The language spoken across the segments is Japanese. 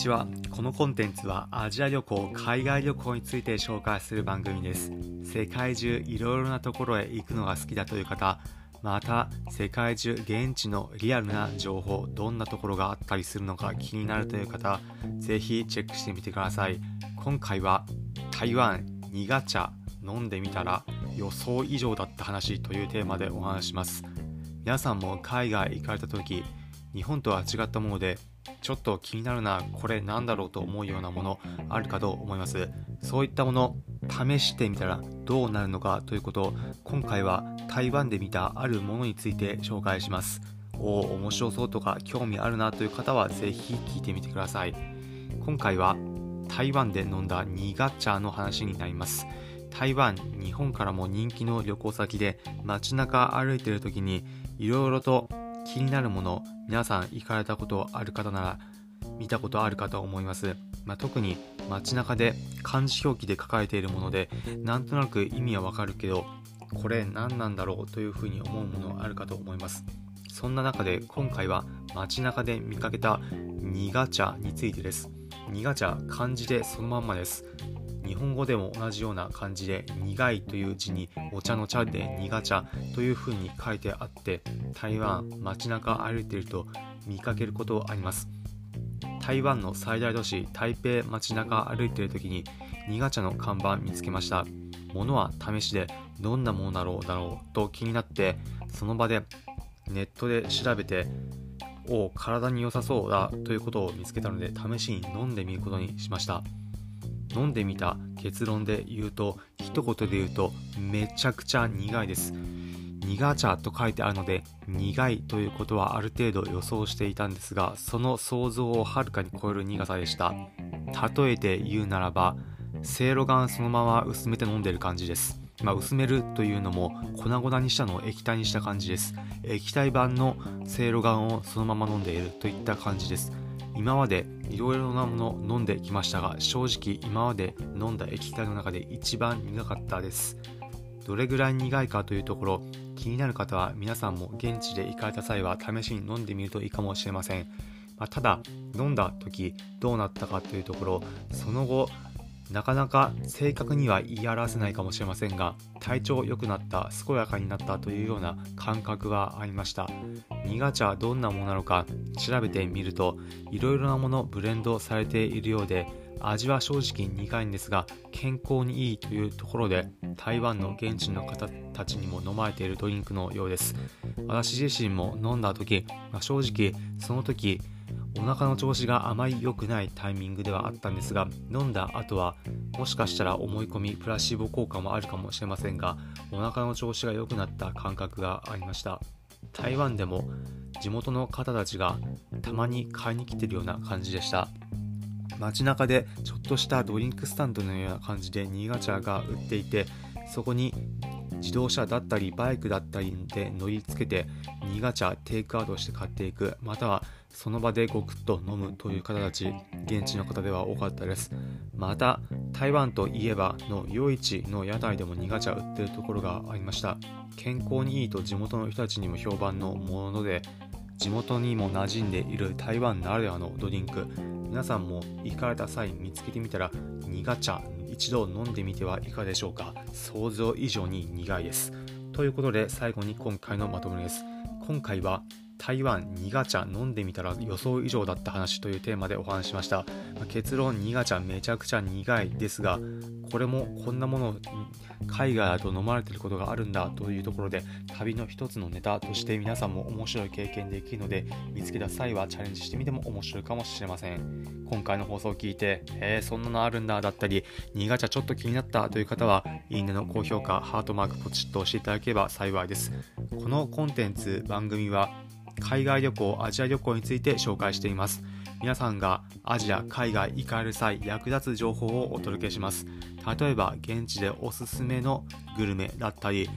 ちは。このコンテンツはアジア旅行海外旅行について紹介する番組です。世界中いろいろなところへ行くのが好きだという方また世界中現地のリアルな情報どんなところがあったりするのか気になるという方ぜひチェックしてみてください。今回は台湾苦茶飲んでみたら予想以上だった話というテーマでお話します。皆さんも海外行かれた時日本とは違ったものでちょっと気になるなこれなんだろうと思うようなものあるかと思います。そういったもの試してみたらどうなるのかということを今回は台湾で見たあるものについて紹介します。おお面白そうとか興味あるなという方はぜひ聞いてみてください。今回は台湾で飲んだニガ茶の話になります。台湾日本からも人気の旅行先で街中歩いてる時にいろいろと気になるもの皆さん行かれたことある方なら見たことあるかと思います、まあ、特に街中で漢字表記で書かれているものでなんとなく意味はわかるけどこれ何なんだろうというふうに思うものあるかと思います。そんな中で今回は街中で見かけたニガ茶についてです。ニガ茶漢字でそのまんまです。日本語でも同じような感じで苦いという字にお茶の茶で苦茶という風に書いてあって台湾街中歩いていると見かけることあります。台湾の最大都市台北街中歩いている時に苦茶の看板見つけました。物は試しでどんなものだろうだろうと気になってその場でネットで調べてお体に良さそうだということを見つけたので試しに飲んでみることにしました。飲んでみた結論で言うと一言で言うとめちゃくちゃ苦いです。苦茶と書いてあるので苦いということはある程度予想していたんですがその想像をはるかに超える苦さでした。例えて言うならばせいろがんそのまま薄めて飲んでる感じです。まあ、薄めるというのも粉々にしたのを液体にした感じです。液体版のせいろがんをそのまま飲んでいるといった感じです。今までいろいろなもの飲んできましたが正直今まで飲んだ液体の中で一番苦かったです。どれぐらい苦いかというところ気になる方は皆さんも現地で行かれた際は試しに飲んでみるといいかもしれません、まあ、ただ飲んだ時どうなったかというところその後なかなか正確には言い表せないかもしれませんが体調良くなった健やかになったというような感覚はありました。苦茶はどんなものなのか調べてみるといろいろなものブレンドされているようで味は正直苦いんですが健康にいいというところで台湾の現地の方たちにも飲まれているドリンクのようです。私自身も飲んだ時、まあ、正直その時お腹の調子があまり良くないタイミングではあったんですが飲んだ後はもしかしたら思い込みプラシーボ効果もあるかもしれませんがお腹の調子が良くなった感覚がありました。台湾でも地元の方たちがたまに買いに来てるような感じでした。街中でちょっとしたドリンクスタンドのような感じで新潟茶が売っていてそこに自動車だったりバイクだったりで乗り付けて新潟茶テイクアウトして買っていく。またはその場でごくっと飲むという方たち現地の方では多かったです。また台湾といえばの夜市の屋台でも苦茶売ってるところがありました。健康にいいと地元の人たちにも評判のもので地元にも馴染んでいる台湾ならではのドリンク。皆さんも行かれた際見つけてみたら苦茶一度飲んでみてはいかがでしょうか？想像以上に苦いです。ということで最後に今回のまとめです。今回は台湾苦茶飲んでみたら予想以上だった話というテーマでお話しました、まあ、結論苦茶めちゃくちゃ苦いですがこれもこんなもの海外だと飲まれてることがあるんだというところで旅の一つのネタとして皆さんも面白い経験できるので見つけた際はチャレンジしてみても面白いかもしれません。今回の放送を聞いてえー、そんなのあるんだだったり苦茶ちょっと気になったという方はいいねの高評価ハートマークポチッと押していただければ幸いです。このコンテンツ番組は海外旅行、アジア旅行について紹介しています。皆さんがアジア、海外行かれる際役立つ情報をお届けします。例えば現地でおすすめのグルメだったり、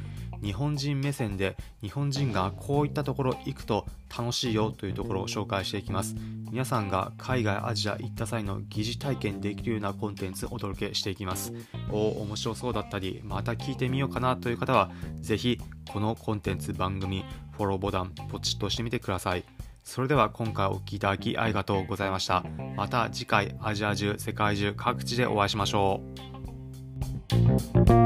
日本人目線で日本人がこういったところ行くと楽しいよというところを紹介していきます皆さんが海外アジア行った際の疑似体験できるようなコンテンツお届けしていきますお面白そうだったりまた聞いてみようかなという方はぜひこのコンテンツ番組フォローボタンポチッとしてみてくださいそれでは今回お聴きいただきありがとうございました。また次回アジア中、世界中各地でお会いしましょう。